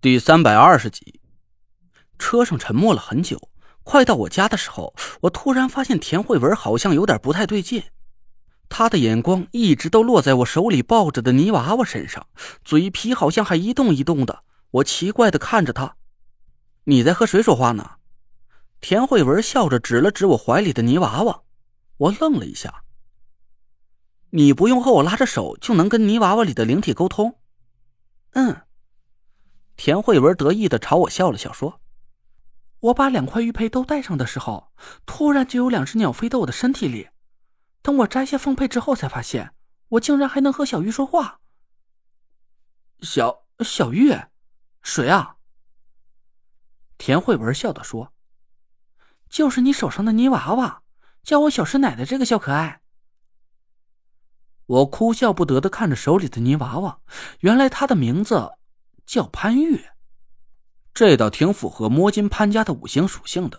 第三百二十集，车上沉默了很久。快到我家的时候，我突然发现田慧文好像有点不太对劲。他的眼光一直都落在我手里抱着的泥娃娃身上，嘴皮好像还一动一动的。我奇怪的看着他：“你在和谁说话呢？”田慧文笑着指了指我怀里的泥娃娃。我愣了一下：“你不用和我拉着手就能跟泥娃娃里的灵体沟通？”“嗯。”田慧文得意的朝我笑了笑，说：“我把两块玉佩都戴上的时候，突然就有两只鸟飞到我的身体里。等我摘下凤佩之后，才发现我竟然还能和小玉说话。”“小小玉，谁啊？”田慧文笑道：“说，就是你手上的泥娃娃，叫我小师奶奶这个小可爱。”我哭笑不得的看着手里的泥娃娃，原来他的名字。叫潘玉，这倒挺符合摸金潘家的五行属性的，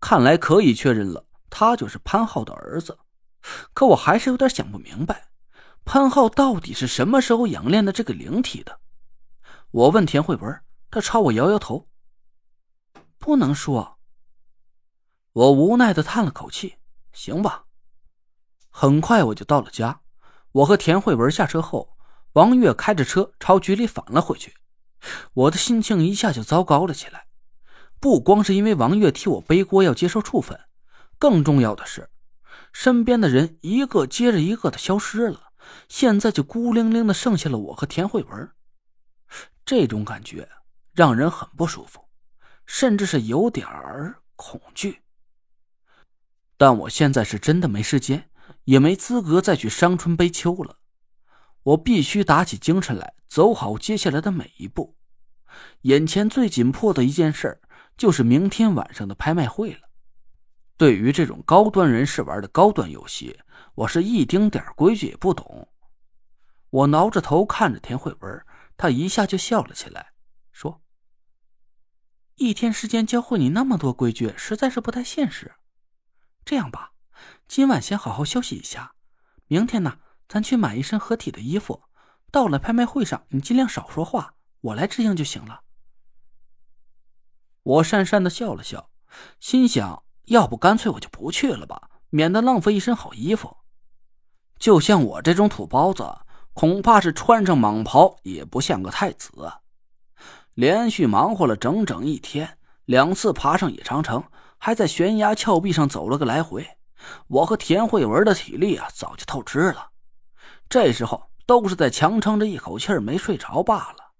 看来可以确认了，他就是潘浩的儿子。可我还是有点想不明白，潘浩到底是什么时候养练的这个灵体的？我问田慧文，他朝我摇摇头，不能说。我无奈的叹了口气，行吧。很快我就到了家，我和田慧文下车后，王月开着车朝局里返了回去。我的心情一下就糟糕了起来，不光是因为王月替我背锅要接受处分，更重要的是，身边的人一个接着一个的消失了，现在就孤零零的剩下了我和田慧文。这种感觉让人很不舒服，甚至是有点儿恐惧。但我现在是真的没时间，也没资格再去伤春悲秋了，我必须打起精神来。走好接下来的每一步，眼前最紧迫的一件事就是明天晚上的拍卖会了。对于这种高端人士玩的高端游戏，我是一丁点规矩也不懂。我挠着头看着田慧文，他一下就笑了起来，说：“一天时间教会你那么多规矩，实在是不太现实。这样吧，今晚先好好休息一下，明天呢，咱去买一身合体的衣服。”到了拍卖会上，你尽量少说话，我来执行就行了。我讪讪的笑了笑，心想：要不干脆我就不去了吧，免得浪费一身好衣服。就像我这种土包子，恐怕是穿上蟒袍也不像个太子。连续忙活了整整一天，两次爬上野长城，还在悬崖峭壁上走了个来回，我和田慧文的体力啊，早就透支了。这时候。都是在强撑着一口气儿没睡着罢了。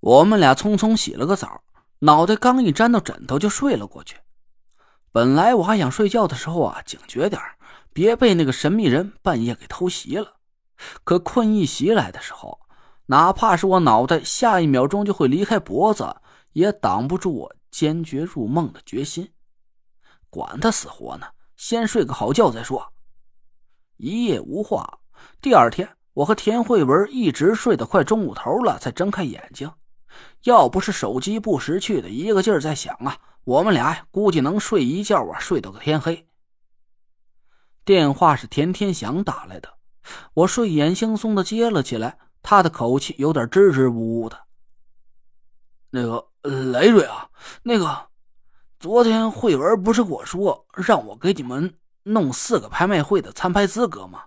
我们俩匆匆洗了个澡，脑袋刚一沾到枕头就睡了过去。本来我还想睡觉的时候啊，警觉点别被那个神秘人半夜给偷袭了。可困意袭来的时候，哪怕是我脑袋下一秒钟就会离开脖子，也挡不住我坚决入梦的决心。管他死活呢，先睡个好觉再说。一夜无话。第二天，我和田慧文一直睡得快中午头了，才睁开眼睛。要不是手机不识趣的一个劲儿在响啊，我们俩估计能睡一觉啊，睡到个天黑。电话是田天祥打来的，我睡眼惺忪的接了起来，他的口气有点支支吾吾的。那个雷瑞啊，那个昨天慧文不是跟我说让我给你们弄四个拍卖会的参拍资格吗？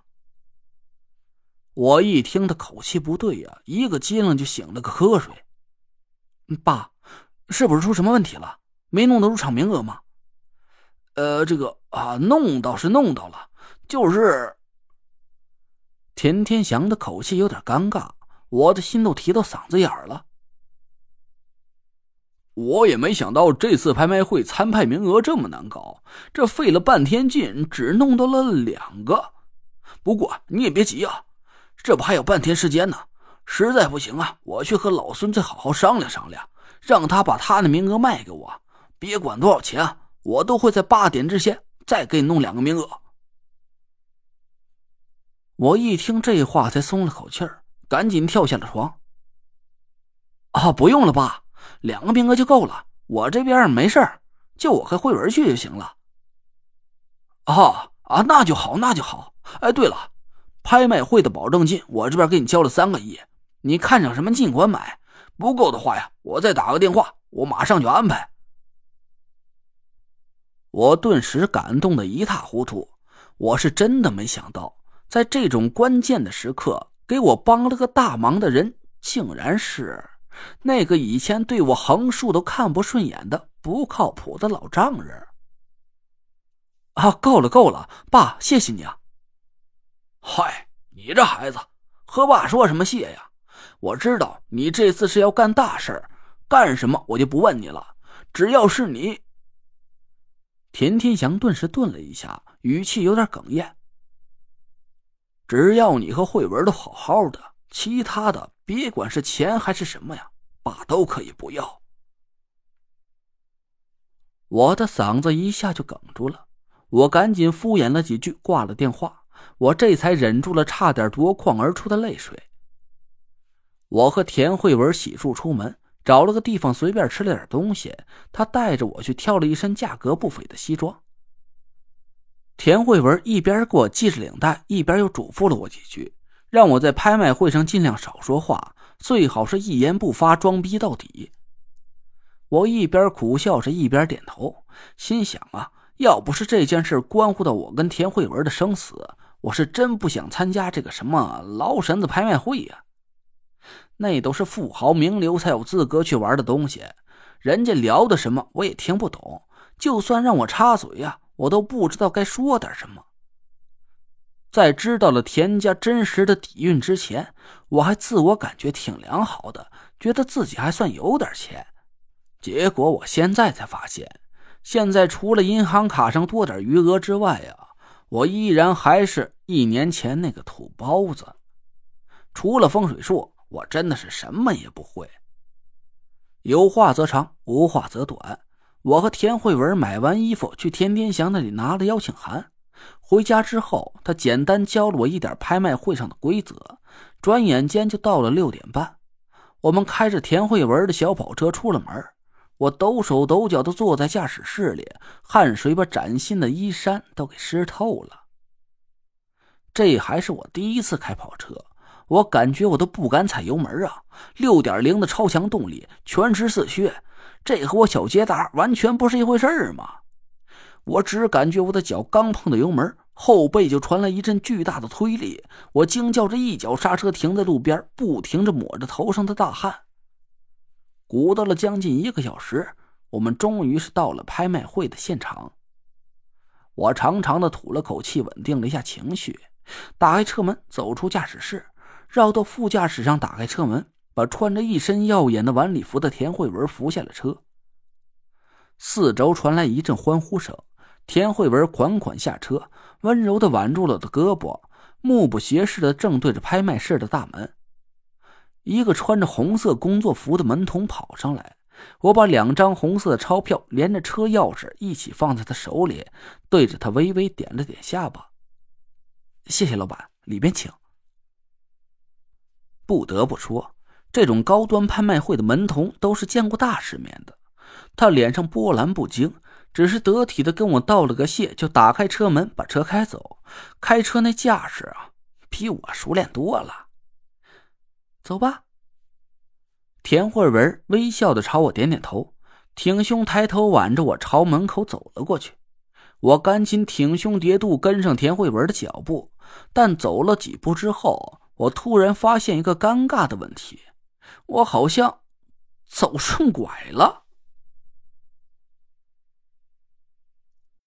我一听他口气不对呀，一个机灵就醒了个瞌睡。爸，是不是出什么问题了？没弄到入场名额吗？呃，这个啊，弄倒是弄到了，就是田天祥的口气有点尴尬，我的心都提到嗓子眼了。我也没想到这次拍卖会参拍名额这么难搞，这费了半天劲，只弄到了两个。不过你也别急啊。这不还有半天时间呢，实在不行啊，我去和老孙再好好商量商量，让他把他的名额卖给我，别管多少钱，我都会在八点之前再给你弄两个名额。我一听这话才松了口气儿，赶紧跳下了床。啊，不用了，爸，两个名额就够了，我这边没事儿，就我和慧文去就行了。啊啊，那就好，那就好。哎，对了。拍卖会的保证金，我这边给你交了三个亿，你看上什么尽管买，不够的话呀，我再打个电话，我马上就安排。我顿时感动的一塌糊涂，我是真的没想到，在这种关键的时刻，给我帮了个大忙的人，竟然是那个以前对我横竖都看不顺眼的不靠谱的老丈人。啊，够了够了，爸，谢谢你啊！嗨，你这孩子，和爸说什么谢呀？我知道你这次是要干大事干什么我就不问你了，只要是你。田天祥顿时顿了一下，语气有点哽咽。只要你和慧文都好好的，其他的别管是钱还是什么呀，爸都可以不要。我的嗓子一下就哽住了，我赶紧敷衍了几句，挂了电话。我这才忍住了差点夺眶而出的泪水。我和田慧文洗漱出门。找了个地方随便吃了点东西，他带着我去挑了一身价格不菲的西装。田慧文一边给我系着领带，一边又嘱咐了我几句，让我在拍卖会上尽量少说话，最好是一言不发，装逼到底。我一边苦笑着，一边点头，心想啊，要不是这件事关乎到我跟田慧文的生死，我是真不想参加这个什么劳神子拍卖会呀。那都是富豪名流才有资格去玩的东西，人家聊的什么我也听不懂。就算让我插嘴呀，我都不知道该说点什么。在知道了田家真实的底蕴之前，我还自我感觉挺良好的，觉得自己还算有点钱。结果我现在才发现，现在除了银行卡上多点余额之外啊，我依然还是一年前那个土包子，除了风水术。我真的是什么也不会。有话则长，无话则短。我和田慧文买完衣服，去田天祥那里拿了邀请函。回家之后，他简单教了我一点拍卖会上的规则。转眼间就到了六点半，我们开着田慧文的小跑车出了门。我抖手抖脚的坐在驾驶室里，汗水把崭新的衣衫都给湿透了。这还是我第一次开跑车。我感觉我都不敢踩油门啊！六点零的超强动力，全时四驱，这和我小捷达完全不是一回事儿嘛！我只感觉我的脚刚碰到油门，后背就传来一阵巨大的推力，我惊叫着一脚刹车停在路边，不停着抹着头上的大汗。鼓捣了将近一个小时，我们终于是到了拍卖会的现场。我长长的吐了口气，稳定了一下情绪，打开车门，走出驾驶室。绕到副驾驶上，打开车门，把穿着一身耀眼的晚礼服的田慧文扶下了车。四周传来一阵欢呼声，田慧文款款下车，温柔的挽住了我的胳膊，目不斜视的正对着拍卖室的大门。一个穿着红色工作服的门童跑上来，我把两张红色的钞票连着车钥匙一起放在他手里，对着他微微点了点下巴：“谢谢老板，里边请。”不得不说，这种高端拍卖会的门童都是见过大世面的。他脸上波澜不惊，只是得体的跟我道了个谢，就打开车门把车开走。开车那架势啊，比我熟练多了。走吧。田慧文微笑的朝我点点头，挺胸抬头挽着我朝门口走了过去。我赶紧挺胸叠肚跟上田慧文的脚步，但走了几步之后。我突然发现一个尴尬的问题，我好像走顺拐了。